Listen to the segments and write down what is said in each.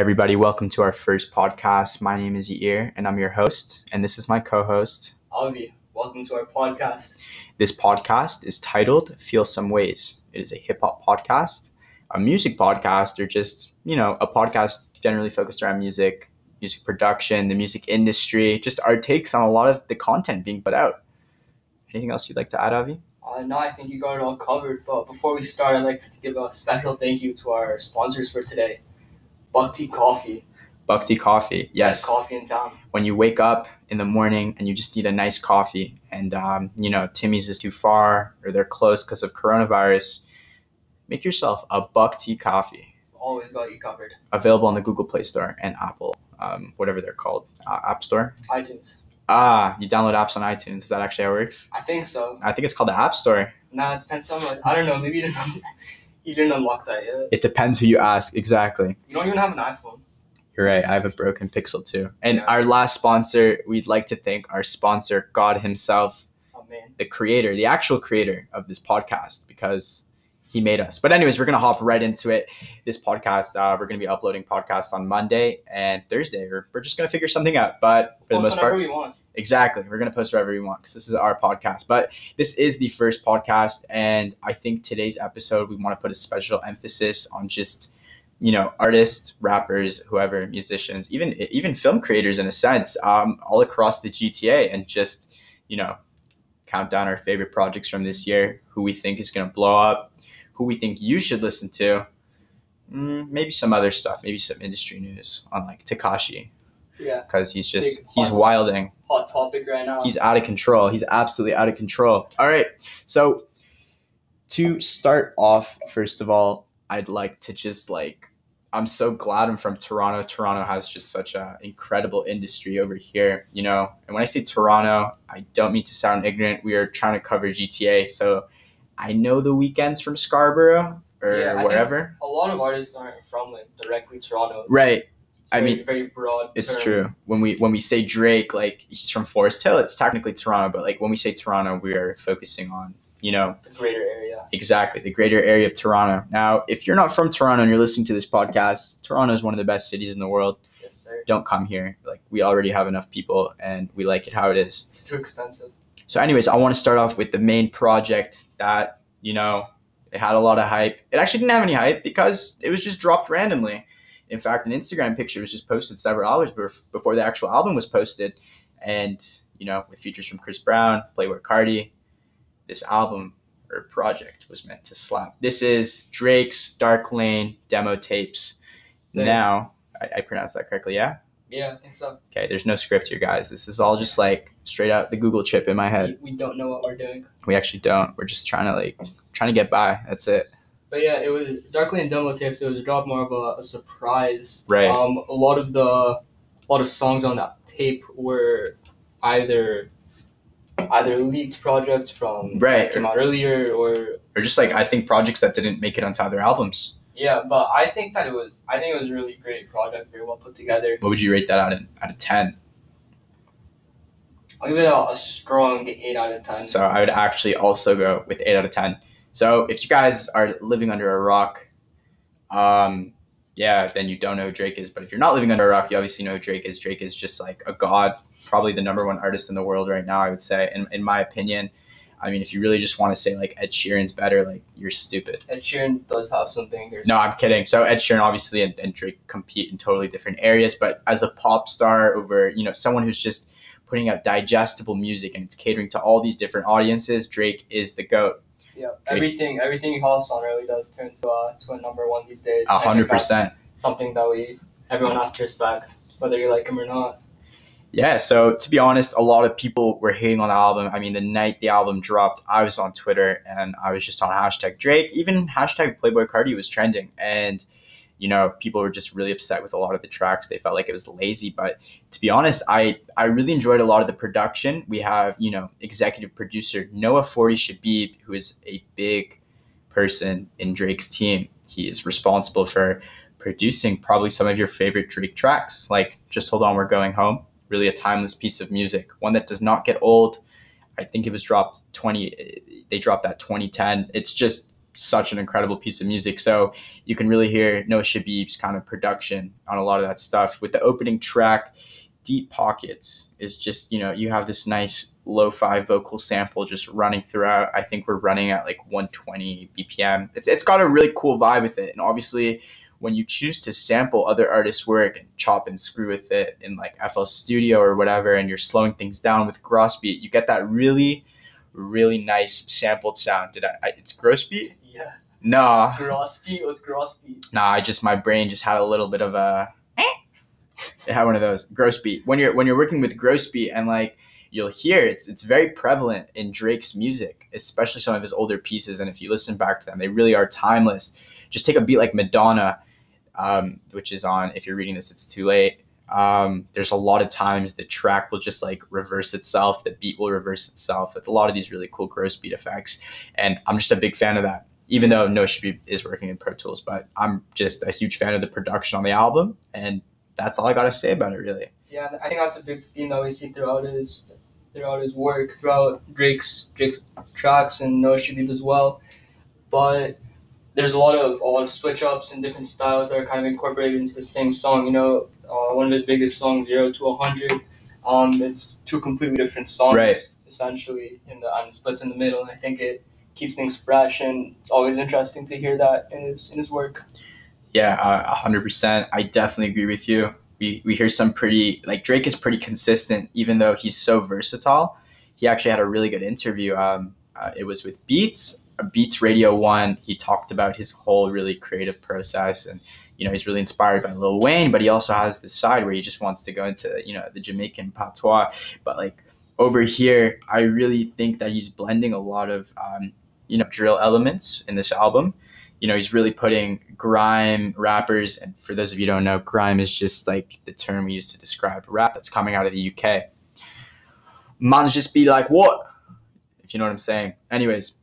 Everybody, welcome to our first podcast. My name is Yair, and I'm your host, and this is my co host. Avi, welcome to our podcast. This podcast is titled Feel Some Ways. It is a hip hop podcast, a music podcast, or just, you know, a podcast generally focused around music, music production, the music industry, just our takes on a lot of the content being put out. Anything else you'd like to add, Avi? Uh, no, I think you got it all covered. But before we start, I'd like to give a special thank you to our sponsors for today Buck Tea Coffee. Buck Tea Coffee, yes. Best coffee in town. When you wake up in the morning and you just need a nice coffee, and um, you know Timmy's is too far or they're closed because of coronavirus, make yourself a Buck Tea Coffee. Always got you covered. Available on the Google Play Store and Apple, um, whatever they're called, uh, App Store. iTunes. Ah, you download apps on iTunes. Is that actually how it works? I think so. I think it's called the App Store. Nah, it depends on what. I don't know. Maybe you didn't, you didn't unlock that yet. It depends who you ask. Exactly. You don't even have an iPhone. You're right. I have a broken Pixel too. And Yeah. our last sponsor, we'd like to thank our sponsor, God Himself, Oh, the creator, the actual creator of this podcast, because he made us. But anyways, we're gonna hop right into it. This podcast, uh, we're gonna be uploading podcasts on Monday and Thursday. Or we're just gonna figure something out. But for the most part, we want. Exactly, we're gonna post wherever we want because this is our podcast. But this is the first podcast, and I think today's episode we want to put a special emphasis on just you know artists, rappers, whoever, musicians, even even film creators in a sense, um, all across the GTA, and just you know count down our favorite projects from this year, who we think is gonna blow up, who we think you should listen to. Mm, maybe some other stuff, maybe some industry news on like Tekashi Yeah. because he's just Big he's wilding Hot topic right now. he's out of control. He's absolutely out of control. All right. So to start off, first of all, I'd like to just like I'm so glad I'm from Toronto. Toronto has just such an incredible industry over here, you know. And when I say Toronto, I don't mean to sound ignorant. We are trying to cover GTA, so I know the Weeknd's from Scarborough or Yeah, wherever. a lot of artists aren't from like directly Toronto. Right. I mean, very broad. It's term. true. When we when we say Drake, like he's from Forest Hill, it's technically Toronto, but like when we say Toronto, we are focusing on, you know, The greater area. exactly the greater area of Toronto. Now, if you're not from Toronto and you're listening to this podcast, Toronto is one of the best cities in the world. Yes, sir. Don't come here. Like we already have enough people and we like it how it is. It's too expensive. So anyways, I want to start off with the main project that, you know, it had a lot of hype. It actually didn't have any hype because it was just dropped randomly. In fact, an Instagram picture was just posted several hours before the actual album was posted. And, you know, with features from Chris Brown, Playboi Carti, this album or project was meant to slap. This is Drake's Dark Lane demo tapes. So, Now, I, I pronounced that correctly, yeah? Yeah, I think so. Okay, there's no script here, guys. This is all just like straight out the Google chip in my head. We, we don't know what we're doing. We actually don't. We're just trying to like trying to get by. That's it. But yeah, it was Dark Lane demo tapes. It was a drop more of a, a surprise. Right. Um, a lot of the, a lot of songs on that tape were either, either leaked projects from Right. that came out earlier, or Or just like I think projects that didn't make it onto other albums. yeah. But I think that it was, I think it was a really great project, very well put together. What would you rate that out of out of ten? I'll give it a, a strong eight out of ten. So I would actually also go with eight out of ten. So if you guys are living under a rock, um, yeah, then you don't know who Drake is. But if you're not living under a rock, you obviously know who Drake is. Drake is just like a god, probably the number one artist in the world right now. I would say, in in my opinion. I mean, if you really just want to say like Ed Sheeran's better, like you're stupid. Ed Sheeran does have some bangers. No, I'm kidding. So Ed Sheeran obviously and, and Drake compete in totally different areas, but as a pop star over, you know, someone who's just putting out digestible music and it's catering to all these different audiences, Drake is the goat. Yeah, everything everything he calls on really does turn to a to a number one these days. A I think hundred percent. Something that we everyone has to respect, whether you like him or not. Yeah, so to be honest, a lot of people were hating on the album. I mean, the night the album dropped, I was on Twitter and I was just on hashtag Drake. Even hashtag Playboi Carti was trending. And, you know, people were just really upset with a lot of the tracks. They felt like it was lazy. But to be honest, I, I really enjoyed a lot of the production. We have, you know, executive producer Noah Forty Shebib, who is a big person in Drake's team. He is responsible for producing probably some of your favorite Drake tracks, like Just Hold On, We're Going Home really a timeless piece of music, one that does not get old. I think it was dropped 20 they dropped that 2010. It's just such an incredible piece of music. So you can really hear Noah Shebib's kind of production on a lot of that stuff. With the opening track, Deep Pockets is just, you know, you have this nice lo-fi vocal sample just running throughout. I think we're running at like 120 BPM. It's it's got a really cool vibe with it. And obviously when you choose to sample other artists' work and chop and screw with it in like FL Studio or whatever, and you're slowing things down with Grossbeat, you get that really, really nice sampled sound. Did I? I it's Grossbeat? Yeah. Nah, Grossbeat was Grossbeat. nah. I just my brain just had a little bit of a. it had one of those gross beat When you're when you're working with gross beat and like you'll hear it's it's very prevalent in Drake's music, especially some of his older pieces. And if you listen back to them, they really are timeless. Just take a beat like Madonna um, which is on. If you're reading this, it's too late. Um, there's a lot of times the track will just like reverse itself, the beat will reverse itself with a lot of these really cool gross beat effects. And I'm just a big fan of that, even though Noah Shebib is working in Pro Tools, but I'm just a huge fan of the production on the album. And that's all I got to say about it, really. Yeah, I think that's a big theme that we see throughout his throughout his work, throughout Drake's Drake's tracks and Noah Shebib as well. But there's a lot of a lot of switch ups and different styles that are kind of incorporated into the same song. You know, uh, one of his biggest songs, Zero to hundred, um, it's two completely different songs, Right. essentially, in the and splits in the middle. And I think it keeps things fresh, and it's always interesting to hear that in his in his work. Yeah, uh, hundred percent. I definitely agree with you. We we hear some pretty like Drake is pretty consistent, even though he's so versatile. He actually had a really good interview. Um, uh, it was with Beats, uh, Beats Radio One. He talked about his whole really creative process, and you know he's really inspired by Lil Wayne, but he also has this side where he just wants to go into you know the Jamaican patois. But like over here, I really think that he's blending a lot of um, you know drill elements in this album you know, he's really putting grime rappers, and for those of you don't know, grime is just like the term we use to describe rap that's coming out of the UK. Man's just be like, what? If you know what I'm saying. Anyways,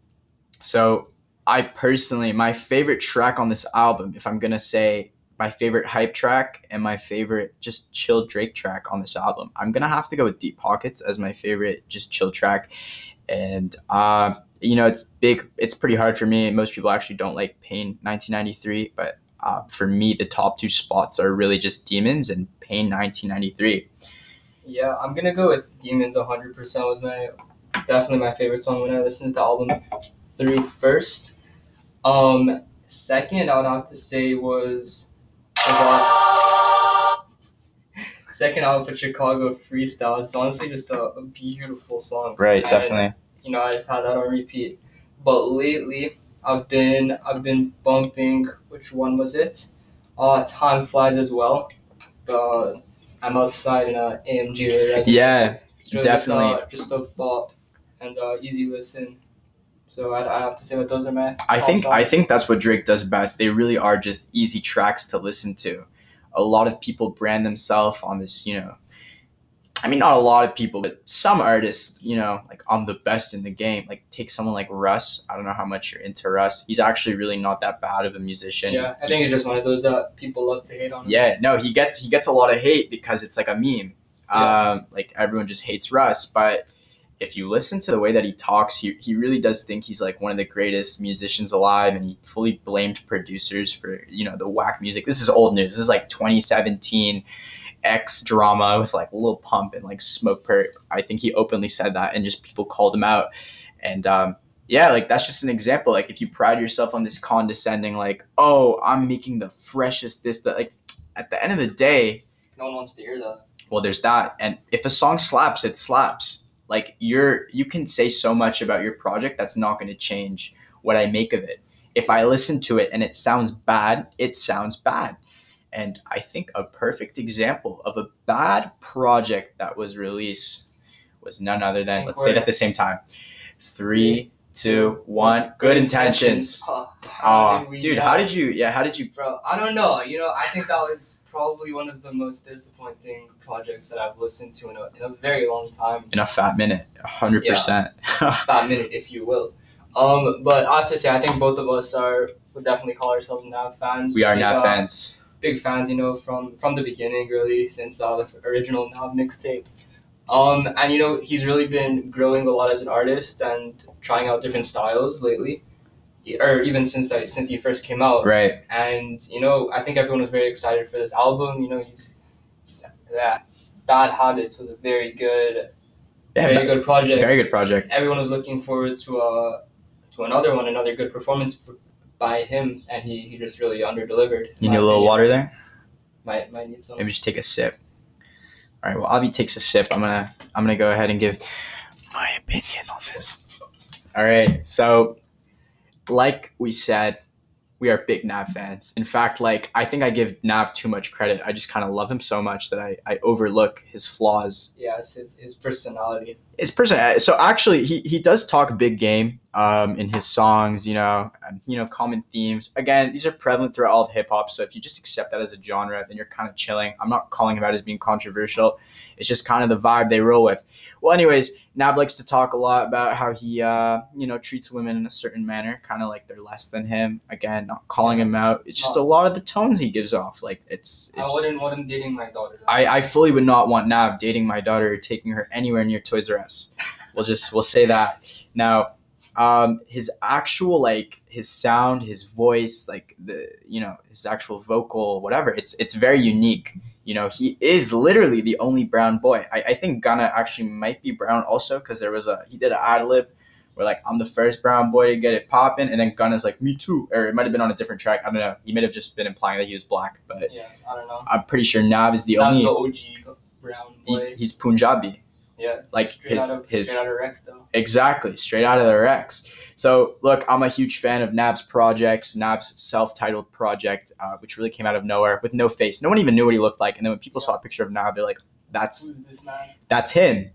so I personally, my favorite track on this album, if I'm gonna say my favorite hype track and my favorite just chill Drake track on this album, I'm gonna have to go with Deep Pockets as my favorite just chill track. And uh, you know, it's big. It's pretty hard for me. Most people actually don't like Pain 1993, but uh, for me, the top two spots are really just Demons and Pain 1993. Yeah, I'm gonna go with Demons 100% was my definitely my favorite song when I listened to the album through first. Um, second, I would have to say was, was second I for Chicago Freestyle. It's honestly just a, a beautiful song. Right, And, definitely. You know, I just had that on repeat. But lately, I've been I've been bumping. Which one was it? Uh, Time Flies as well. Uh, I'm outside in a AMG as Yeah. It's really definitely. Just a, just a bop and uh, easy listen. So I, I have to say that those are my. I think I think that's what Drake does best. They really are just easy tracks to listen to. A lot of people brand themselves on this, you know. I mean, not a lot of people, but some artists, you know, like I'm the best in the game. Like take someone like Russ. I don't know how much you're into Russ. He's actually really not that bad of a musician. Yeah, I think it's just one of those that people love to hate on. yeah, no, he gets he gets a lot of hate because it's like a meme. Yeah. Um, like everyone just hates Russ, but if you listen to the way that he talks, he he really does think he's like one of the greatest musicians alive, and he fully blamed producers for you know the whack music. This is old news. This is like 2017 X drama with like Lil Pump and like Smokepurpp. I think he openly said that, and just people called him out, and um, yeah, like that's just an example. Like if you pride yourself on this condescending, like oh I'm making the freshest this that like at the end of the day, No one wants to hear that. well there's that and if a song slaps it slaps like you're you can say so much about your project that's not going to change what i make of it if i listen to it and it sounds bad it sounds bad and i think a perfect example of a bad project that was released was none other than let's say it at the same time three two one good intentions. How oh did dude know? how did you yeah how did you Bro, I don't know. You know, I think that was probably one of the most disappointing projects that I've listened to in a, in a very long time. in a fat minute 100% Fat minute, if you will. Um, but I have to say, I think both of us are would definitely call ourselves Nav fans. we are not uh, fans Big fans, you know, from from the beginning, really, since uh, the original Nav mixtape. Um, and you know, he's really been growing a lot as an artist and trying out different styles lately. or even since that since he first came out. Right. And you know, I think everyone was very excited for this album. You know, he's that Bad Habits was a very good, Yeah. very good project. Very good project. Everyone was looking forward to uh to another one, another good performance for, by him, and he, he just really underdelivered. You need a little opinion. water there? Might might need some. Maybe just take a sip. All right. Well, Avi takes a sip. I'm gonna I'm gonna go ahead and give my opinion on this. All right. So, like we said, we are big Nav fans. In fact, like I think I give Nav too much credit. I just kind of love him so much that I I overlook his flaws. It's his his personality. His person. So actually, he he does talk big game. Um, in his songs, you know, you know, common themes. Again, these are prevalent throughout all of hip hop. So if you just accept that as a genre, then you're kind of chilling. I'm not calling him out as being controversial. It's just kind of the vibe they roll with. Well, anyways, Nav likes to talk a lot about how he, uh, you know, treats women in a certain manner, kind of like they're less than him. Again, not calling him out. It's just a lot of the tones he gives off. Like it's. I wouldn't want him dating my daughter. I, I fully would not want Nav dating my daughter or taking her anywhere near Toys R Us. We'll just we'll say that. Now, um, his actual like his sound, his voice, like the you know his actual vocal, whatever. It's it's very unique. You know, he is literally the only brown boy. I, I think Gunna actually might be brown also because there was a he did an ad lib where like I'm the first brown boy to get it popping, and then Gunna's like me too, or it might have been on a different track. I don't know. He might have just been implying that he was black, but yeah, I don't know. I'm pretty sure Nav is the was only. the OG brown boy. He's he's Punjabi. Yeah, like straight his- out of his- straight out of Rex though. Exactly, straight out of the Rex. So, look, I'm a huge fan of Nav's projects, Nav's self-titled project, uh, which really came out of nowhere with no face. No one even knew what he looked like, and then when people saw a picture of Nav, they're like, "That's this man? that's him."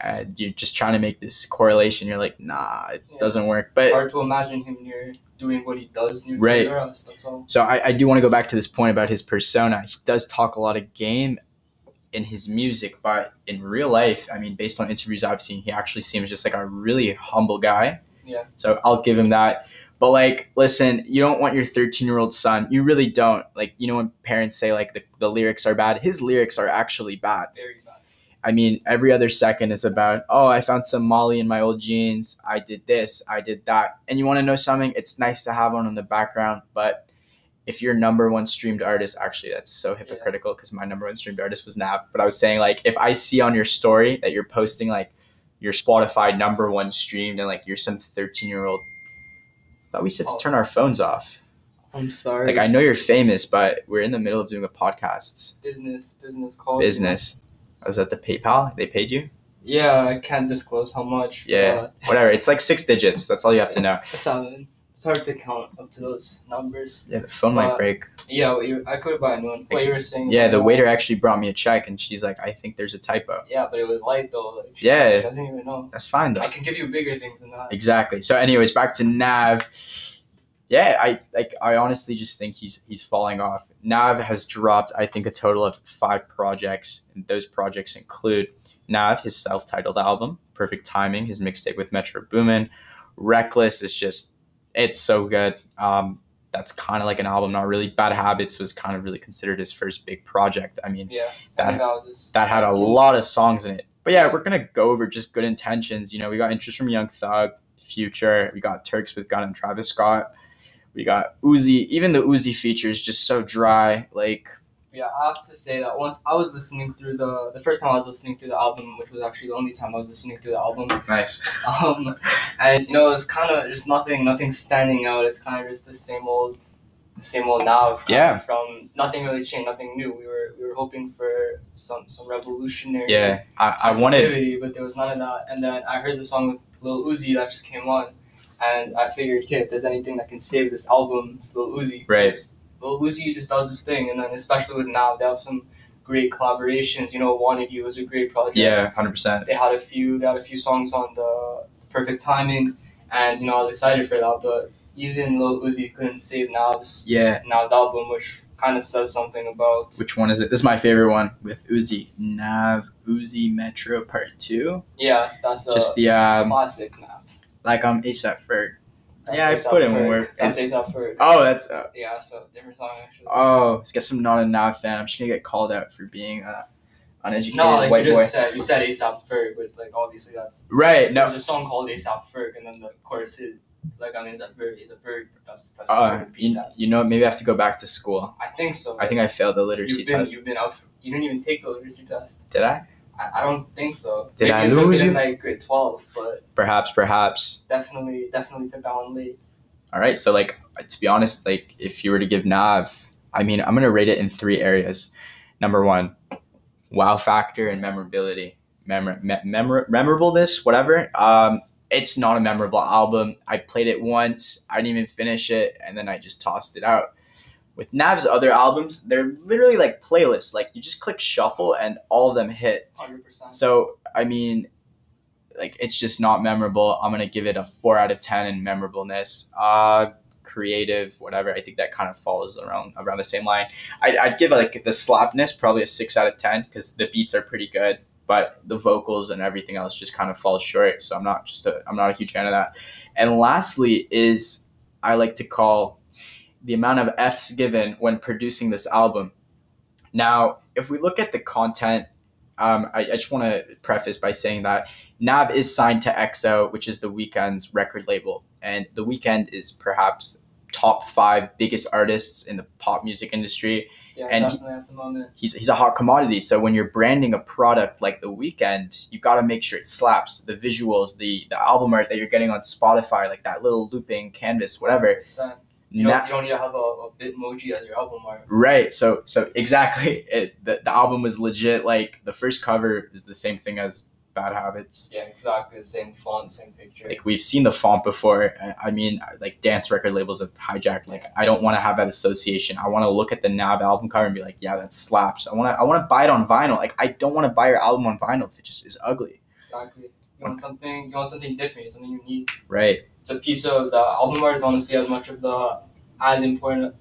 And you're just trying to make this correlation. You're like, "Nah, it Yeah. doesn't work." But Hard to imagine him near doing what he does near Right. Toys R That's all. So I, I do want to go back to this point about his persona. He does talk a lot of game in his music, but in real life, I mean, based on interviews I've seen, he actually seems just like a really humble guy. Yeah. So I'll give him that. But like, listen, you don't want your 13 year old son. You really don't. Like, you know, when parents say like the, the lyrics are bad, his lyrics are actually bad. Very bad. I mean, every other second is about, oh, I found some Molly in my old jeans. I did this. I did that. And you want to know something? It's nice to have one in the background. But if your number one streamed artist, actually, that's so hypocritical because my number one streamed artist was Nav. But I was saying, like, if I see on your story that you're posting, like, your Spotify number one streamed and, like, you're some 13 year old, thought we said to Oh. turn our phones off. I'm sorry. Like, I know you're famous, but we're in the middle of doing a podcast. business business call. Business. I was at the PayPal. They paid you? Yeah, I can't disclose how much. Yeah, whatever. It's like six digits. That's all you have to know. It's hard to count up to those numbers. Yeah, the phone might Uh, break. Yeah, you, I could buy a new one. What you were saying? Yeah, the waiter actually brought me a check, and she's like, "I think there's a typo." Yeah, but it was light though. Like, she, Yeah. she doesn't even know. That's fine though. I can give you bigger things than that. Exactly. So, anyways, back to Nav. Yeah, I like. I honestly just think he's he's falling off. Nav has dropped, I think, a total of five projects, and those projects include Nav, his self-titled album, Perfect Timing, his mixtape with Metro Boomin. Reckless is just, it's so good. Um, that's kind of like an album, not really. Bad Habits was kind of really considered his first big project. I mean, Yeah, That- that that had a lot of songs in it. But yeah, we're gonna go over just good intentions. You know, we got interest from Young Thug, Future. We got Turks with Gunna Travis Scott. We got Uzi. Even the Uzi feature is just so dry. Like, Yeah, I have to say that once I was listening through the the first time I was listening through the album, which was actually the only time I was listening through the album. nice. Um, and you know, it's kind of just nothing, nothing standing out. It's kind of just the same old, the same old now. Yeah. From nothing really changed, nothing new. We were we were hoping for some some revolutionary. Yeah, I, I wanted. but there was none of that. And then I heard the song with Lil Uzi that just came on, and I figured, okay, if there's anything that can save this album, it's Lil Uzi. Right. Lil Uzi just does his thing, and then especially with now, they have some great collaborations. You know, Wanted You was a great project. Yeah, hundred percent. They had a few. They had a few songs on the Perfect Timing, and you know, I was excited for that. But even Lil Uzi couldn't save Nav's Yeah. Nav's album, which kind of says something about. Which one is it? This is my favorite one with Uzi. Nav Uzi Metro Part Two. Yeah, that's Just the um, classic Nav. like um ASAP Ferg. Yeah, I put Ferg. where- That's ASAP Ferg. Oh, that's uh, Yeah, so different song actually. Oh, guess I'm not a Nav fan. I'm just gonna get called out for being a, uneducated No, like white you boy. said, you said ASAP Ferg, which like obviously that's Right. No. There's a song called ASAP Ferg, and then the chorus is like I mean, is that very is that very that's that's Uh, you, that. you know, maybe I have to go back to school. I think so. I think I failed the literacy you've been test. you've been out. For, you didn't even take the literacy test. Did I? I, I don't think so. Did Maybe I you lose it in you? like grade twelve, but Perhaps, perhaps. definitely definitely took that one late. All right. So, like, to be honest, like, if you were to give Nav, I mean, I'm gonna rate it in three areas. Number one, wow factor and memorability, memor- me- memor- memorableness, whatever. Um, it's not a memorable album. I played it once. I didn't even finish it, and then I just tossed it out. With Nav's other albums, they're literally like playlists. Like you just click shuffle, and all of them hit. Hundred percent. So I mean, like it's just not memorable. I'm gonna give it a four out of ten in memorableness. Uh, creative, whatever. I think that kind of falls around around the same line. I'd, I'd give like the slapness probably a six out of ten because the beats are pretty good, but the vocals and everything else just kind of falls short. So I'm not just a I'm not a huge fan of that. And lastly is I like to call the amount of F's given when producing this album. Now, if we look at the content, um, I, I just want to preface by saying that Nav is signed to XO, which is the Weeknd's record label, and the Weeknd is perhaps top five biggest artists in the pop music industry. yeah, and he- at the moment. He's, he's a hot commodity. So when you're branding a product like the Weeknd, you got to make sure it slaps. The visuals, the the album art that you're getting on Spotify, like that little looping canvas, whatever. 100%. You don't, you don't need to have a, a Bitmoji as your album art. Right. So so exactly. It, the, the album was legit. Like the first cover is the same thing as Bad Habits. Yeah, exactly the same font, same picture. Like we've seen the font before. I- I mean, like dance record labels have hijacked. Like I don't want to have that association. I want to look at the Nav album cover and be like, yeah, that slaps. I want to I want to buy it on vinyl. Like I don't want to buy your album on vinyl if it just is ugly. Exactly. You want something. You want something different. Something unique. Right. It's a piece of the album art is honestly as much of the as important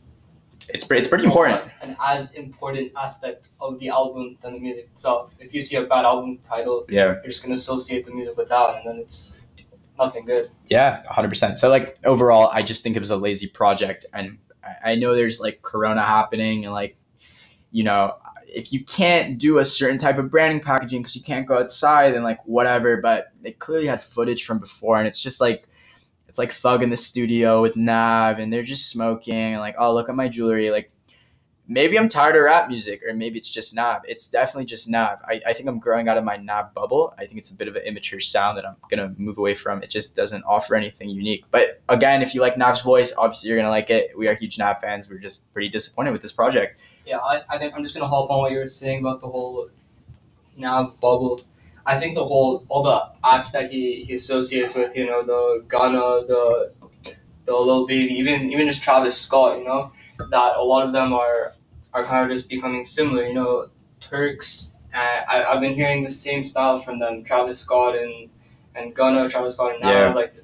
It's it's pretty important. an as important aspect of the album than the music itself. If you see a bad album title, Yeah. you're just gonna associate the music with that, and then it's nothing good. Yeah, 100%. So, like, overall, I just think it was a lazy project. And I- I know there's like Corona happening, and like, you know, if you can't do a certain type of branding packaging because you can't go outside, then like, whatever. But they clearly had footage from before, and it's just like, it's like Thug in the studio with Nav, and they're just smoking, and like, oh, look at my jewelry. Like, maybe I'm tired of rap music, or maybe it's just Nav. It's definitely just Nav. I, I think I'm growing out of my Nav bubble. I think it's a bit of an immature sound that I'm gonna move away from. It just doesn't offer anything unique. But again, if you like Nav's voice, obviously you're gonna like it. We are huge Nav fans. We're just pretty disappointed with this project. Yeah, I, I think I'm just gonna hop on what you were saying about the whole Nav bubble. I think the whole all the acts that he, he associates with, you know, the Gunna, the the Lil Baby, even even just Travis Scott, you know, that a lot of them are are kind of just becoming similar. You know, Turks. I I've been hearing the same style from them, Travis Scott and and Gunna, Travis Scott and Nav. Yeah. Like,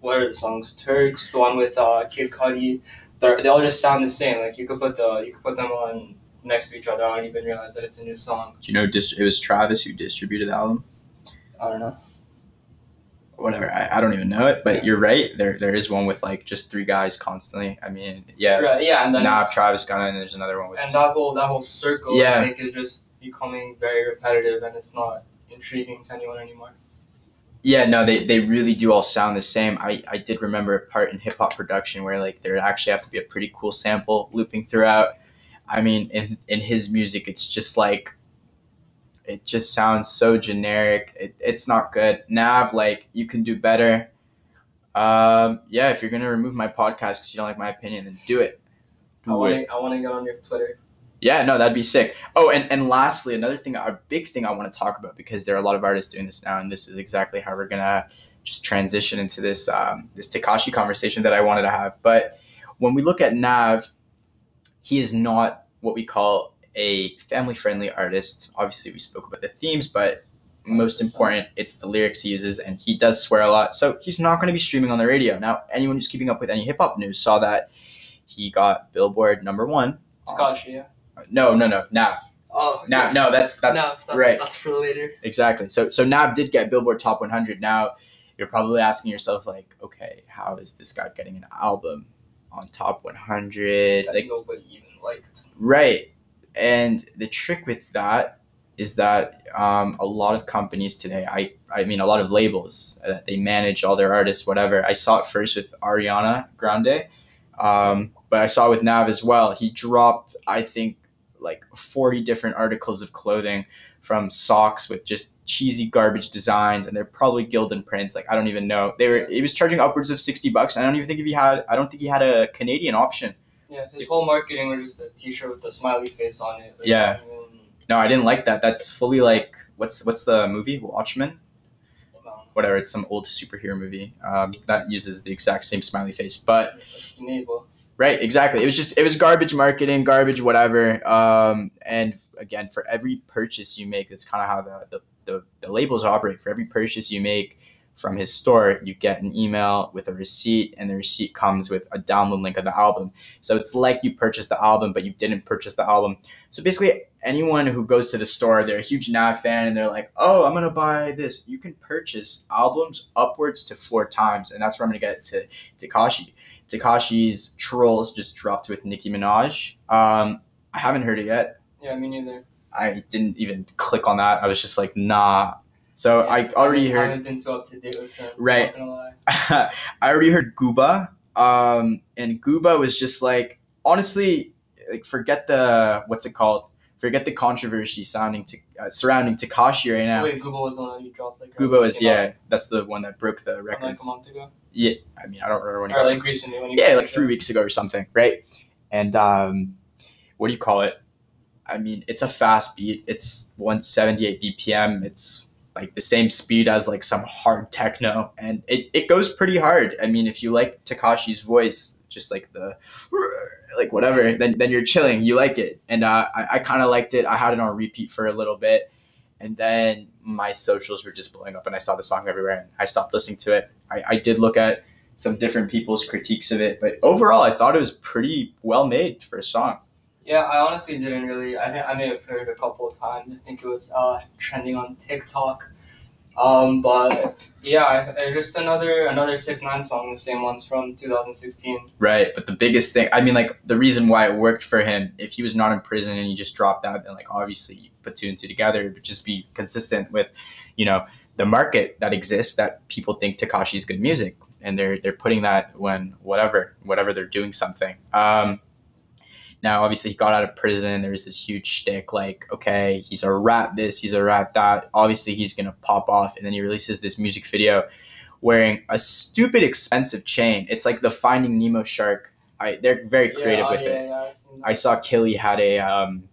what are the songs? Turks, the one with uh, Kid Cudi. They're, they all just sound the same. Like you could put the you could put them on next to each other. I don't even realize that it's a new song. Do you know dist- it was Travis who distributed the album? I don't know. Whatever. I, I don't even know it, but you're right. There there is one with like just three guys constantly. I mean, yeah. Right, yeah, and then it's- Travis Gunna, and there's another one with and just- that whole that whole circle Yeah. I think is just becoming very repetitive and it's not intriguing to anyone anymore. Yeah, no, they, they really do all sound the same. I, I did remember a part in hip hop production where like there actually have to be a pretty cool sample looping throughout. I mean, in in his music, it's just like it just sounds so generic. It, it's not good. Nav, like you can do better. Um, yeah, if you're gonna remove my podcast because you don't like my opinion, then do it. I Do want it. to I want to get on your Twitter. Yeah, no, that'd be sick. Oh, and, and lastly, another thing, a big thing I want to talk about because there are a lot of artists doing this now, and this is exactly how we're gonna just transition into this um, this Tekashi conversation that I wanted to have. But when we look at Nav, he is not what we call a family friendly artist. Obviously, we spoke about the themes, but most important, it's the lyrics he uses, and he does swear a lot. So he's not going to be streaming on the radio. Now, anyone who's keeping up with any hip hop news saw that he got Billboard number one. Tekashi, yeah. No, no, no, Nav. Oh, Nav, yes. no, that's that's, no, that's right, That's for later. exactly. So so Nav did get Billboard Top 100. Now you're probably asking yourself like, okay, how is this guy getting an album on Top 100? That Like, nobody even liked. right. And the trick with that is that um, a lot of companies today, I I mean a lot of labels that they manage all their artists, whatever. I saw it first with Ariana Grande, um, but I saw it with Nav as well. He dropped, I think, like forty different articles of clothing from socks with just cheesy garbage designs and they're probably Gildan prints. Like I don't even know. They were he was charging upwards of sixty bucks. I don't even think if he had I don't think he had a Canadian option. Yeah, his whole marketing was just a T-shirt with a smiley face on it. Like, Yeah. No, I didn't like that. That's fully like what's what's the movie Watchmen? Whatever. It's some old superhero movie um, that uses the exact same smiley face. But that's the navel. right, exactly. It was just it was garbage marketing, garbage whatever. Um, and again, for every purchase you make, that's kind of how the, the the the labels operate. For every purchase you make from his store, you get an email with a receipt, and the receipt comes with a download link of the album. So it's like you purchased the album, but you didn't purchase the album. So basically, anyone who goes to the store, they're a huge Nav fan, and they're like, "Oh, I'm gonna buy this." You can purchase albums upwards to four times, and that's where I'm gonna get to Tekashi. Tekashi's Trollz just dropped with Nicki Minaj. Um, I haven't heard it yet. Yeah, me neither. I didn't even click on that. I was just like, nah. So Yeah, I already I heard. haven't been too up to date with him. Right. Not gonna lie. I already heard Gooba. Um, and Gooba was just like, honestly, like forget the what's it called? Forget the controversy sounding to uh, surrounding Tekashi right now. Wait, Gooba was the one that you dropped like. Gooba out, yeah, that's the one that broke the from, Like a month ago, Yeah, I mean I don't remember when. he or got- like recently when you. yeah, like three weeks ago or something, right? And um, what do you call it? I mean, it's a fast beat. It's 178 BPM. It's like the same speed as like some hard techno, and it, it goes pretty hard. I mean, if you like Tekashi's voice, just like the like whatever, then then you're chilling. You like it, and uh, I I kind of liked it. I had it on repeat for a little bit, and then my socials were just blowing up, and I saw the song everywhere, and I stopped listening to it. I, I did look at some different people's critiques of it, but overall, I thought it was pretty well made for a song. Yeah, I honestly didn't really. I think I may have heard a couple of times. I think it was uh, trending on TikTok. Um, but yeah, just another another six nine song, the same ones from 2016. Right, but the biggest thing, I mean, like the reason why it worked for him, if he was not in prison and he just dropped out, then like obviously you put two and two together, it would just be consistent with, you know, the market that exists that people think Tekashi's good music, and they're they're putting that when whatever whatever they're doing something. Um, now, obviously, he got out of prison. There was this huge shtick, like, okay, he's a rat this, he's a rat that. Obviously, he's gonna pop off, and then he releases this music video wearing a stupid expensive chain. It's like the Finding Nemo shark. I they're very creative yeah, with yeah, it. Yeah, I've I saw Killy had a um,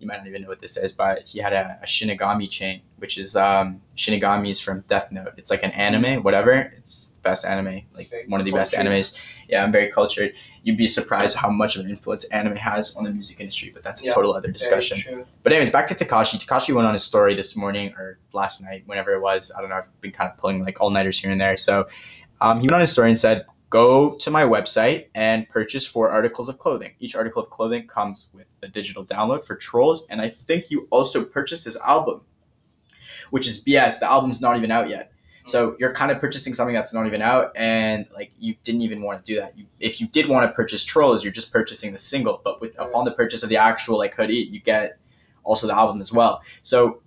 you might not even know what this is, but he had a, a Shinigami chain, which is um, Shinigami is from Death Note. It's like an anime, whatever. It's the best anime, like one of the best animes. Yeah, I'm very cultured. You'd be surprised how much of an influence anime has on the music industry, but that's a Yeah, total other discussion. But anyways, back to Tekashi. Tekashi went on his story this morning or last night, whenever it was. I don't know. I've been kind of pulling like all nighters here and there. So um, he went on his story and said, "Go to my website and purchase four articles of clothing. Each article of clothing comes with a digital download for Trollz, and I think you also purchase his album, which is BS. The album's not even out yet." So hmm. you're kind of purchasing something that's not even out, and like you didn't even want to do that. You, if you did want to purchase Trollz, you're just purchasing the single. But with upon the purchase of the actual like hoodie, you get also the album as well. So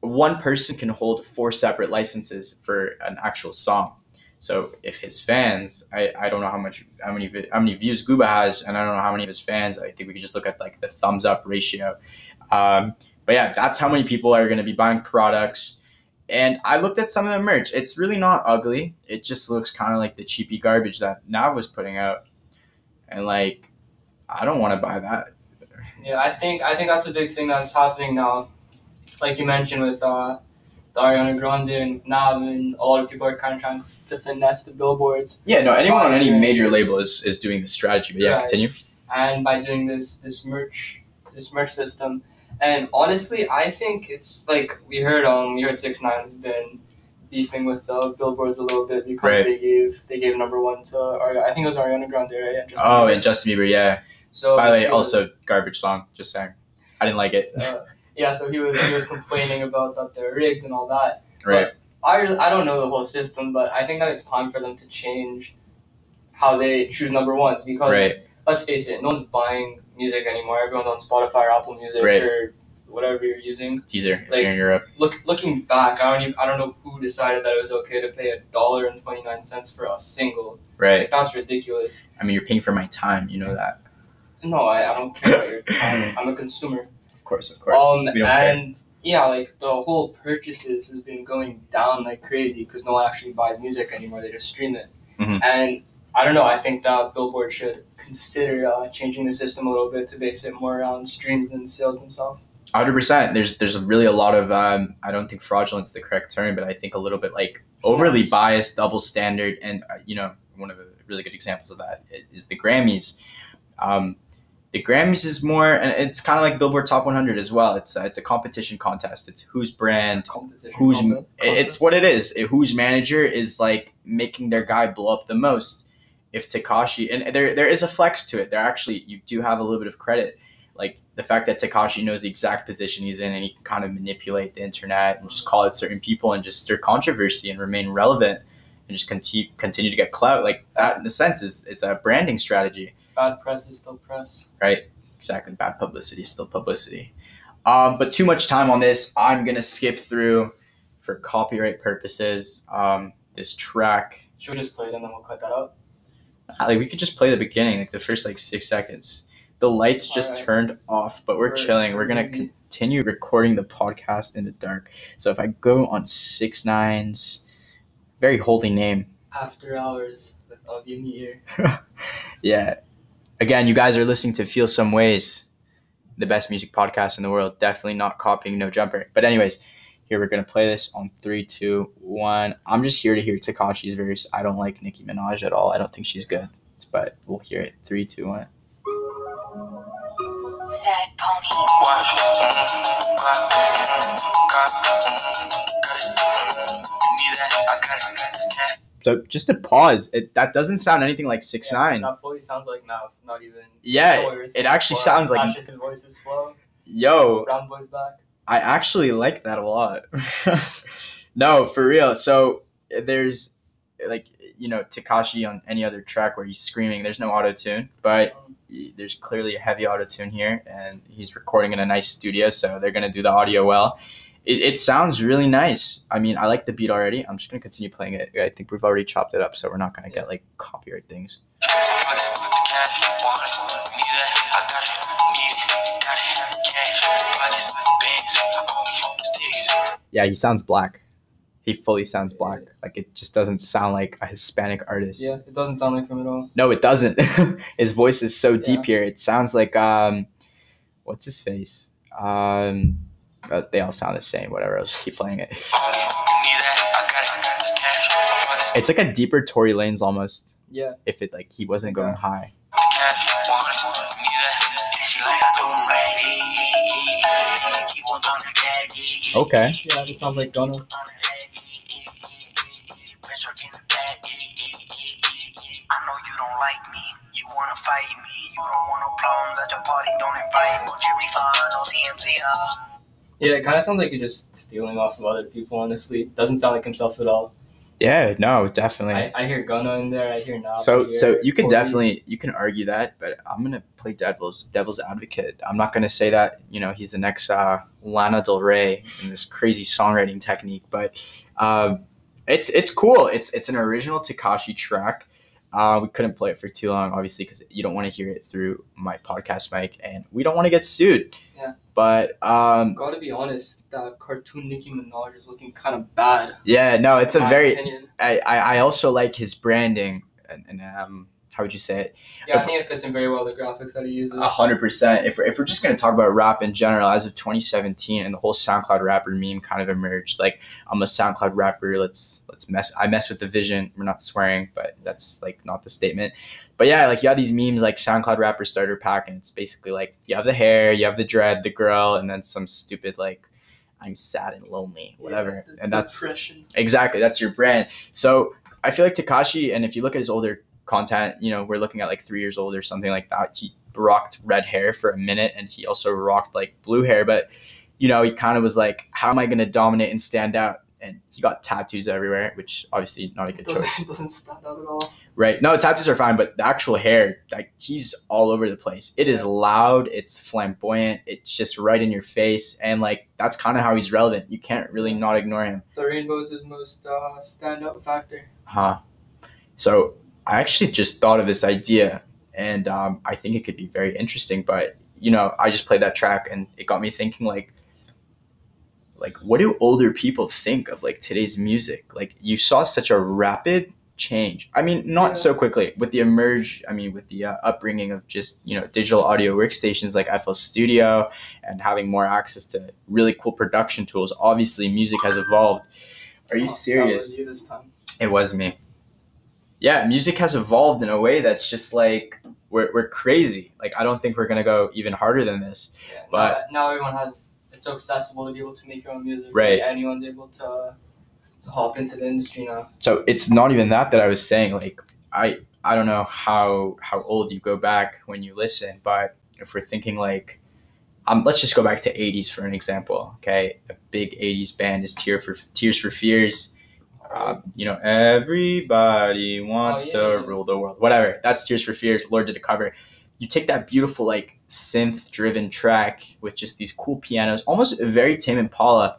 one person can hold four separate licenses for an actual song. So if his fans, I, I don't know how much how many how many views Gooba has, and I don't know how many of his fans. I think we could just look at like the thumbs up ratio. Um, but yeah, that's how many people are going to be buying products. And I looked at some of the merch. It's really not ugly. It just looks kind of like the cheapy garbage that Nav was putting out. And like, I don't want to buy that. Yeah, I think I think that's a big thing that's happening now. Like you mentioned with uh, the Ariana Grande and Nav, and a lot of people are kind of trying to finesse the billboards. Yeah, no, anyone on any major label is, is doing this strategy. But yeah, Right. continue. and by doing this this merch this merch system and honestly i think it's like we heard um we heard six nine has been beefing with uh, billboards a little bit because Right. they gave they gave number one to Ari- i think it was ariana grande right and Justin Oh, Bieber. and Justin Bieber, yeah. so By the way, also garbage song. Just saying, I didn't like it. uh, yeah so he was he was complaining about that they're rigged and all that right. I, I don't know the whole system but i think that it's time for them to change how they choose number ones because Right. let's face it, no one's buying music anymore. Everyone's on Spotify or Apple Music Right. or whatever you're using. Deezer Like- you're in Europe. Look, looking back, I don't even, I don't know who decided that it was okay to pay a dollar and twenty nine cents for a single. Right. Like, that's ridiculous. I mean, you're paying for my time. You know that. No, I, I don't care about your time. I'm a consumer. Of course, of course. Um, don't care. and yeah, like the whole purchases has been going down like crazy because no one actually buys music anymore. They just stream it. Mhm. And I don't know. I think that Billboard should consider uh, changing the system a little bit to base it more around streams than sales themselves. Hundred percent. There's there's really a lot of um, I don't think fraudulent's the correct term, but I think a little bit like overly Yes. biased, double standard, and uh, you know one of the really good examples of that is the Grammys. Um, the Grammys is more, and it's kind of like Billboard Top 100 as well. It's uh, it's a competition contest. It's whose brand, Competition. who's content- it's what it is. It- whose manager is like making their guy blow up the most. If Tekashi and there there is a flex to it. There actually you do have a little bit of credit, like the fact that Tekashi knows the exact position he's in and he can kind of manipulate the internet and just call it certain people and just stir controversy and remain relevant and just continue continue to get clout. Like that in a sense is it's a branding strategy. Bad press is still press. Right. Exactly. Bad publicity is still publicity. Um, but too much time on this. I'm gonna skip through for copyright purposes. Um, this track. Should we just play it and then we'll cut that out? Like we could just play the beginning, like the first like six seconds. The lights just Alright. turned off, but we're We're- chilling. We're gonna continue recording the podcast in the dark. So if I go on six nines, very holy name. After hours with Avenir. Yeah. Again, you guys are listening to Feel Some Ways, the best music podcast in the world. Definitely not copying No Jumper. But anyways, here we're gonna play this on three, two, one. I'm just here to hear Tekashi's verse. I don't like Nicki Minaj at all. I don't think she's good. But we'll hear it. Three, two, one. Sad pony. Watch, mm, clap, mm, clap, mm, cut it, mm, need that, I got it, I got this cash. So just to pause, it that doesn't sound anything like six Yeah, nine. Not fully sounds like Nav, not even. Yeah, what we were saying it actually before. sounds like- just his voice's flow. Yo, Brown boy's back. I actually like that a lot. no, for real. So there's like you know Tekashi on any other track where he's screaming. There's no auto tune, but um, there's clearly a heavy auto tune here, and he's recording in a nice studio, so they're gonna do the audio well. It, it sounds really nice. I mean, I like the beat already. I'm just gonna continue playing it. I think we've already chopped it up, so we're not gonna get like copyright things. Pockets, the cash, want it, need that, I got it, need it, got it, cash, pockets, bands, on me, sticks. Yeah, he sounds black. He fully sounds black. Like it just doesn't sound like a Hispanic artist. Yeah, it doesn't sound like him at all. No, it doesn't. his voice is so Yeah. deep here. It sounds like um, what's his face? Um, uh, they all sound the same. Whatever. I'll just keep playing it. On me, need that, I got it, I got this cash, pockets, It's like a deeper Tory Lanez almost. Yeah. If it like he wasn't going Okay. high. cash, want it, need that, and she like I do rag, keep on doing the gag, Okay. Yeah, this sounds like Gunna. I know you don't like me. You wanna fight me. You don't want no problems at your party. Don't invite me. Jerry Fine, no TMZ. Yeah, it kind of sounds like he's just stealing off of other people. Honestly, doesn't sound like himself at all. Yeah. No. Definitely. I, I hear Gunna in there. I hear Nav. so so you can Corey. definitely you can argue that, but I'm gonna play devil's devil's advocate. I'm not gonna say that you know he's the next uh, Lana Del Rey in this crazy songwriting technique, but um, it's it's cool. It's it's an original Tekashi track. Uh, we couldn't play it for too long, obviously, because you don't want to hear it through my podcast mic, and we don't want to get sued. Yeah. But um, Gotta be honest, that cartoon Nicki Minaj is looking kind of bad. yeah, no, it's a very. opinion. I, I also like his branding, and, and um, how would you say it? Yeah, I think it fits in very well the graphics that he uses. A hundred percent. If we're, if we're just gonna talk about rap in general, as of 2017, and the whole SoundCloud rapper meme kind of emerged. Like I'm a SoundCloud rapper. Let's let's mess. I mess with the vision. We're not swearing, but that's like not the statement. But yeah, like you have these memes like SoundCloud rapper starter pack, and it's basically like you have the hair, you have the dread, the girl, and then some stupid like I'm sad and lonely, whatever. Yeah, the and that's depression. Exactly, that's your brand. So I feel like Tekashi, and if you look at his older content, you know, we're looking at like three years old or something like that. He rocked red hair for a minute, and he also rocked like blue hair. But you know, he kind of was like, "How am I going to dominate and stand out?" And he got tattoos everywhere, which obviously not a good choice. Doesn't, doesn't stand out at all. Right. No, tattoos are fine, but the actual hair, like he's all over the place. It is loud, it's flamboyant, it's just right in your face, and like that's kind of how he's relevant. You can't really not ignore him. The rainbow is his most uh, standout factor. Huh. So I actually just thought of this idea, and um, I think it could be very interesting. But you know, I just played that track, and it got me thinking, like, like what do older people think of like today's music? Like, you saw such a rapid change. I mean, not Yeah. so quickly with the emerge. I mean, with the uh, upbringing of just you know digital audio workstations like FL Studio, and having more access to really cool production tools. Obviously, music has evolved. Are you Oh, serious? You this time. It was me. Yeah, music has evolved in a way that's just like we're, we're crazy. Like I don't think we're gonna go even harder than this. Yeah, But- now, now everyone has it's so accessible to be able to make your own music. Right. Anyone's able to to hop into the industry now. So it's not even that that I was saying. Like I I don't know how how old you go back when you listen, but if we're thinking like um, let's just go back to 80s for an example. Okay, a big 80s band is Tear for Tears for Fears. Um, you know, everybody wants Oh, yeah, to yeah. rule the world. Whatever. That's Tears for Fears. Lorde did a cover. You take that beautiful, like, synth driven track with just these cool pianos, almost very Tame Impala.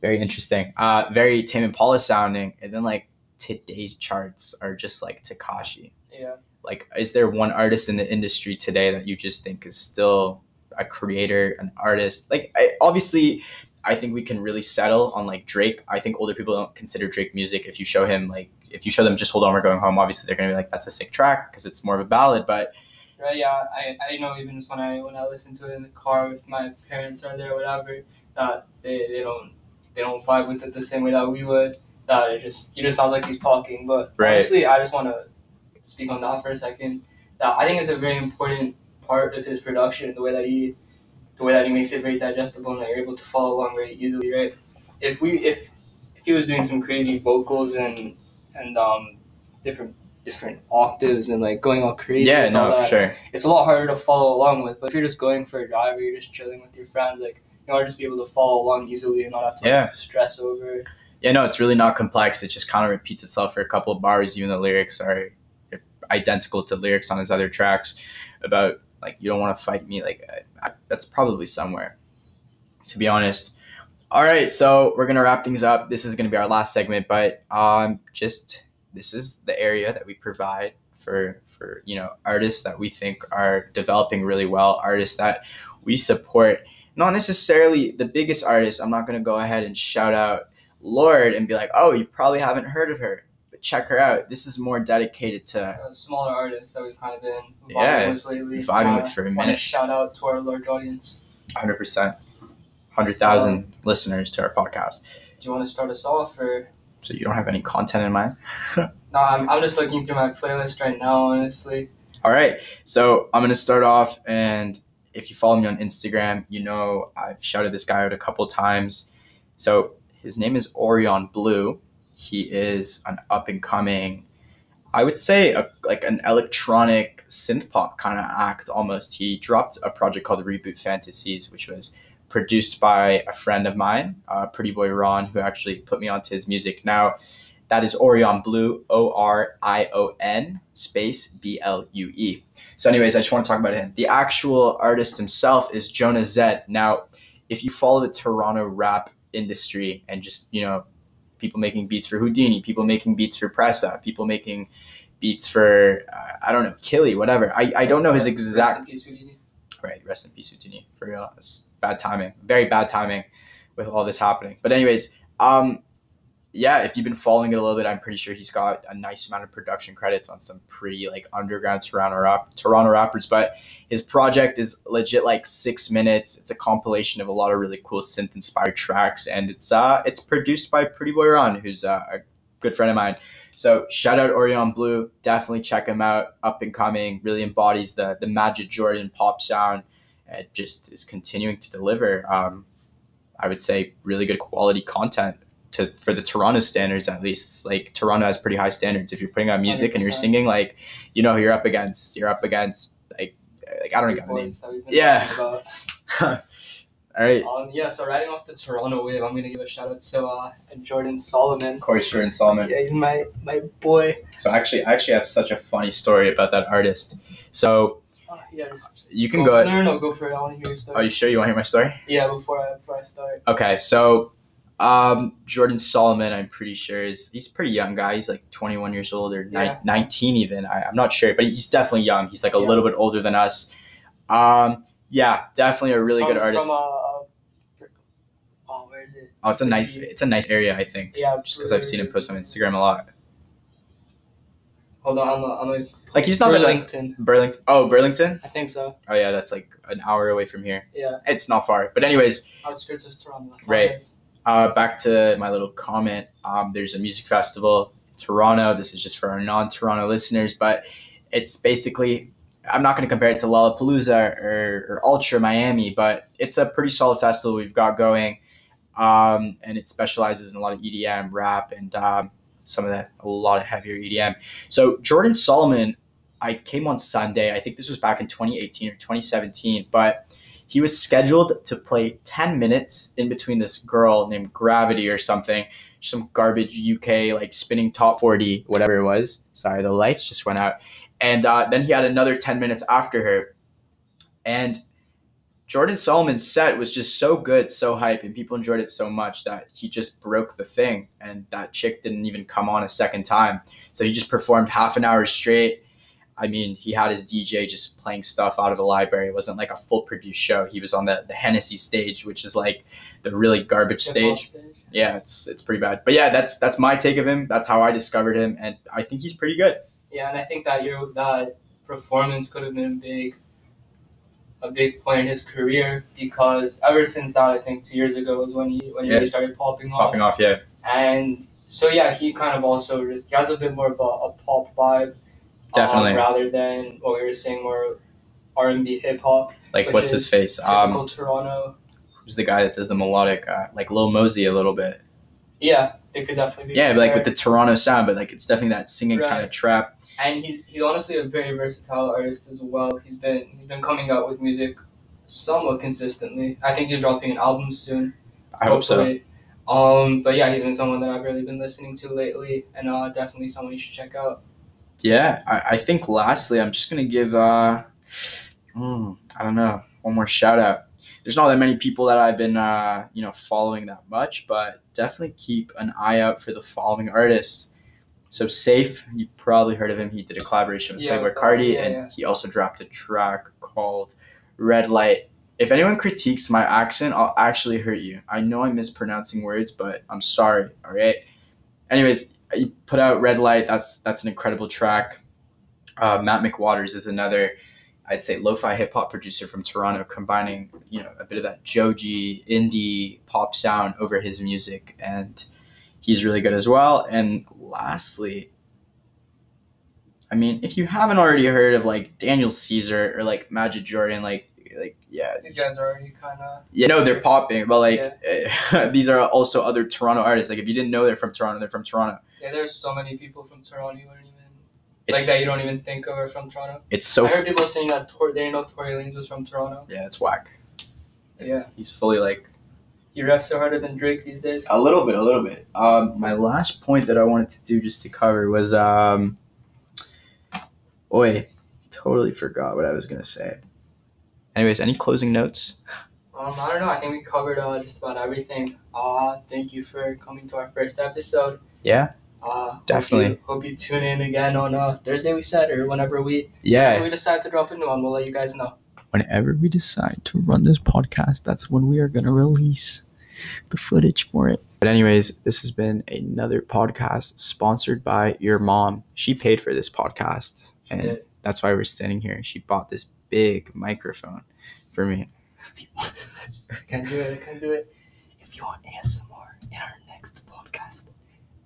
Very interesting. Uh, very Tame Impala sounding. And then, like, today's charts are just like Tekashi. yeah. Like, is there one artist in the industry today that you just think is still a creator, an artist? Like, I, obviously, I think we can really settle on like Drake. I think older people don't consider Drake music. If you show him like, if you show them just "Hold On, We're Going Home," obviously they're gonna be like, "That's a sick track" because it's more of a ballad. But Right, yeah, I, I know even just when I when I listen to it in the car if my parents are there or whatever, that they, they don't they don't vibe with it the same way that we would. That it just he just sounds like he's talking. But Right. honestly, I just want to speak on that for a second. That I think it's a very important part of his production, the way that he the way that he makes it very digestible and that you're able to follow along very easily. Right. If we if if he was doing some crazy vocals and and um different different octaves and like going all crazy. yeah, no, for sure. it's a lot harder to follow along with. But if you're just going for a drive or you're just chilling with your friends, like you know, just be able to follow along easily and not have to like, stress over. it. Yeah, no, it's really not complex. It just kind of repeats itself for a couple of bars, even the lyrics are identical to lyrics on his other tracks about like you don't want to fight me. Like I, I, that's probably somewhere, to be honest. All right, so we're gonna wrap things up. This is gonna be our last segment, but um, just this is the area that we provide for for you know artists that we think are developing really well, artists that we support. Not necessarily the biggest artists. I'm not gonna go ahead and shout out Lorde and be like, oh, you probably haven't heard of her, but check her out. This is more dedicated to Uh, smaller artists that we've kind of been vibing Yeah, with lately. vibing Uh, with for a minute. Shout out to our large audience. 100%, 100,000 listeners to our podcast. Do you want to start us off, or So you don't have any content in mind? no? I'm, I'm just looking through my playlist right now. Honestly, All right, so I'm gonna start off, and if you follow me on Instagram, you know I've shouted this guy out a couple times. So his name is Orion Blue. He is an up and coming, I would say, a, like an electronic synth pop kind of act almost. He dropped a project called Reboot Fantasies, which was produced by a friend of mine, uh, Pretty Boy Ron, who actually put me onto his music. Now, that is Orion Blue, O R I O N space B L U E. So, anyways, I just want to talk about him. The actual artist himself is Jonah Zed. Now, if you follow the Toronto rap industry and just, you know, people making beats for Houdini, people making beats for Pressa, people making beats for, uh, I don't know, Killy, whatever. I, I don't know his exact. Right, rest in peace, Houdini. For real, it's bad timing, very bad timing with all this happening. But anyways, um, yeah, if you've been following it a little bit, I'm pretty sure he's got a nice amount of production credits on some pretty like underground Toronto rap Toronto rappers. But his project is legit like six minutes. It's a compilation of a lot of really cool synth inspired tracks, and it's uh it's produced by Pretty Boy Ron, who's uh, a good friend of mine. So shout out Orion Blue, definitely check him out. Up and coming, really embodies the the Majid Jordan pop sound, and just is continuing to deliver. Um, I would say really good quality content to for the Toronto standards at least. Like Toronto has pretty high standards. If you're putting out music and you're singing, like you know who you're up against. You're up against like like I don't Big even got name. boys that we've been Yeah. All right. Um, yeah, so riding off the Toronto wave, I'm gonna give a shout out to uh, Jordan Solomon. Of course, Jordan Solomon. Yeah, he's my my boy. So actually, I actually have such a funny story about that artist. So Oh, yeah, you can go. No, no, no, go for it. I want to hear your story. Are you sure you want to hear my story? yeah, before I before I start. Okay, so um, Jordan Solomon, I'm pretty sure is he's a pretty young guy. He's like 21 years old or ni- Yeah. 19 even. I, I'm not sure, but he's definitely young. He's like a Yeah. little bit older than us. Um, yeah, definitely a really from- good artist. From, uh, oh, where is it? oh, it's a nice, it's a nice area, I think, Yeah, just because I've seen him post on Instagram a lot. Hold on, I'm I'm a Like he's not Burlington. Burlington. Oh, Burlington. I think so. Oh yeah, that's like an hour away from here. Yeah, It's not far, but anyways, outskirts of Toronto. That's Right. Uh, back to my little comment. Um, there's a music festival in Toronto. This is just for our non-Toronto listeners, but it's basically I'm not going to compare it to Lollapalooza or, or Ultra Miami, but it's a pretty solid festival we've got going, um, and it specializes in a lot of EDM, rap, and um, some of that, a lot of heavier EDM. So Jordan Solomon, I came on Sunday. I think this was back in 2018 or 2017, but he was scheduled to play 10 minutes in between this girl named Gravity or something, some garbage UK like spinning top 40, whatever it was. Sorry, the lights just went out. And uh, then he had another 10 minutes after her. And Jordan Solomon's set was just so good, so hype, and people enjoyed it so much that he just broke the thing. And that chick didn't even come on a second time. So he just performed half an hour straight. I mean, he had his DJ just playing stuff out of the library. It wasn't like a full produced show. He was on the, the Hennessy stage, which is like the really garbage Hip-hop stage. Yeah, it's it's pretty bad. But yeah, that's that's my take of him. That's how I discovered him, and I think he's pretty good. Yeah, and I think that your that performance could have been a big, a big point in his career because ever since that, I think two years ago was when he when he Yeah. really started popping off. Popping off, yeah. And so yeah, he kind of also just he has a bit more of a, a pop vibe, Definitely. um, rather than what we were saying more R and B hip hop. Like what's his face? Typical Um, Toronto. who's the guy that does the melodic? Uh, like Lil Mosey a little bit. Yeah, it could definitely be. Yeah, like compared. with the Toronto sound, but like it's definitely that singing kind of trap. And he's he's honestly a very versatile artist as well. He's been he's been coming out with music somewhat consistently. I think he's dropping an album soon. I hope so. Um, but yeah, he's been someone that I've really been listening to lately, and uh, definitely someone you should check out. Yeah, I, I think lastly, I'm just gonna give uh, mm, I don't know, one more shout out. There's not that many people that I've been uh, you know following that much, but definitely keep an eye out for the following artists. So safe, you probably heard of him. He did a collaboration with Yeah, Playboi Carti, yeah, and yeah. he also dropped a track called Red Light. If anyone critiques my accent, I'll actually hurt you. I know I'm mispronouncing words, but I'm sorry. All right. Anyways, he put out Red Light. That's that's an incredible track. Uh, Matt McWaters is another, I'd say, lo-fi hip hop producer from Toronto, combining you know a bit of that Joji indie pop sound over his music, and he's really good as well. And lastly, I mean, if you haven't already heard of like Daniel Caesar or like Majid Jordan, like like yeah, These guys are already kind of you know they're popping, but like these are also other Toronto artists. Like if you didn't know they're from Toronto, they're from Toronto. yeah. There's so many people from Toronto you wouldn't even It's like that you don't even think of are from Toronto. it's so I heard people saying that Tor- they didn't know Tory Lanez was from Toronto. yeah, it's whack. It's, Yeah. he's fully like He reps are harder than Drake these days. a little bit, a little bit. Um, my last point that I wanted to do just to cover was um, oi, totally forgot what I was gonna say. Anyways, any closing notes? Um, I don't know. I think we covered uh, just about everything. Uh, thank you for coming to our first episode. Yeah, Uh, Definitely. Hope you, hope you tune in again on uh, Thursday. We said or whenever we yeah. whenever we decide to drop a new one, we'll let you guys know. whenever we decide to run this podcast, that's when we are going to release the footage for it. But, anyways, this has been another podcast sponsored by your mom. She paid for this podcast, and that's why we're standing here. She bought this big microphone for me. Can't do it. I can't do it. If you want ASMR in our next podcast,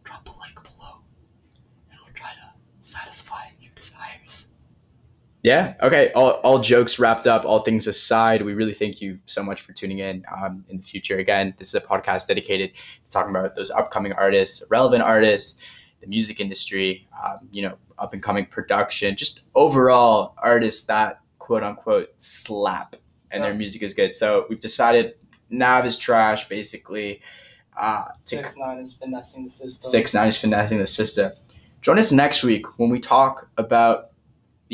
drop a like below, and we'll try to satisfy your desires. Yeah. Okay. All, all jokes wrapped up, all things aside, we really thank you so much for tuning in. Um, in the future, again, this is a podcast dedicated to talking about those upcoming artists, relevant artists, the music industry, um, you know, up and coming production, just overall artists that quote unquote slap and their music is good. So we've decided Nav is trash, basically. Uh, Six nine is finessing the system. six nine is finessing the system. Join us next week when we talk about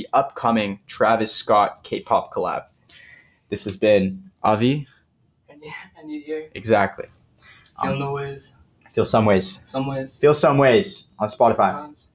the upcoming Travis Scott K-pop collab. This has been Avi. And, and you hear Exactly. feel Um, no ways, Feel some ways. some ways, Feel some ways on Spotify. sometimes.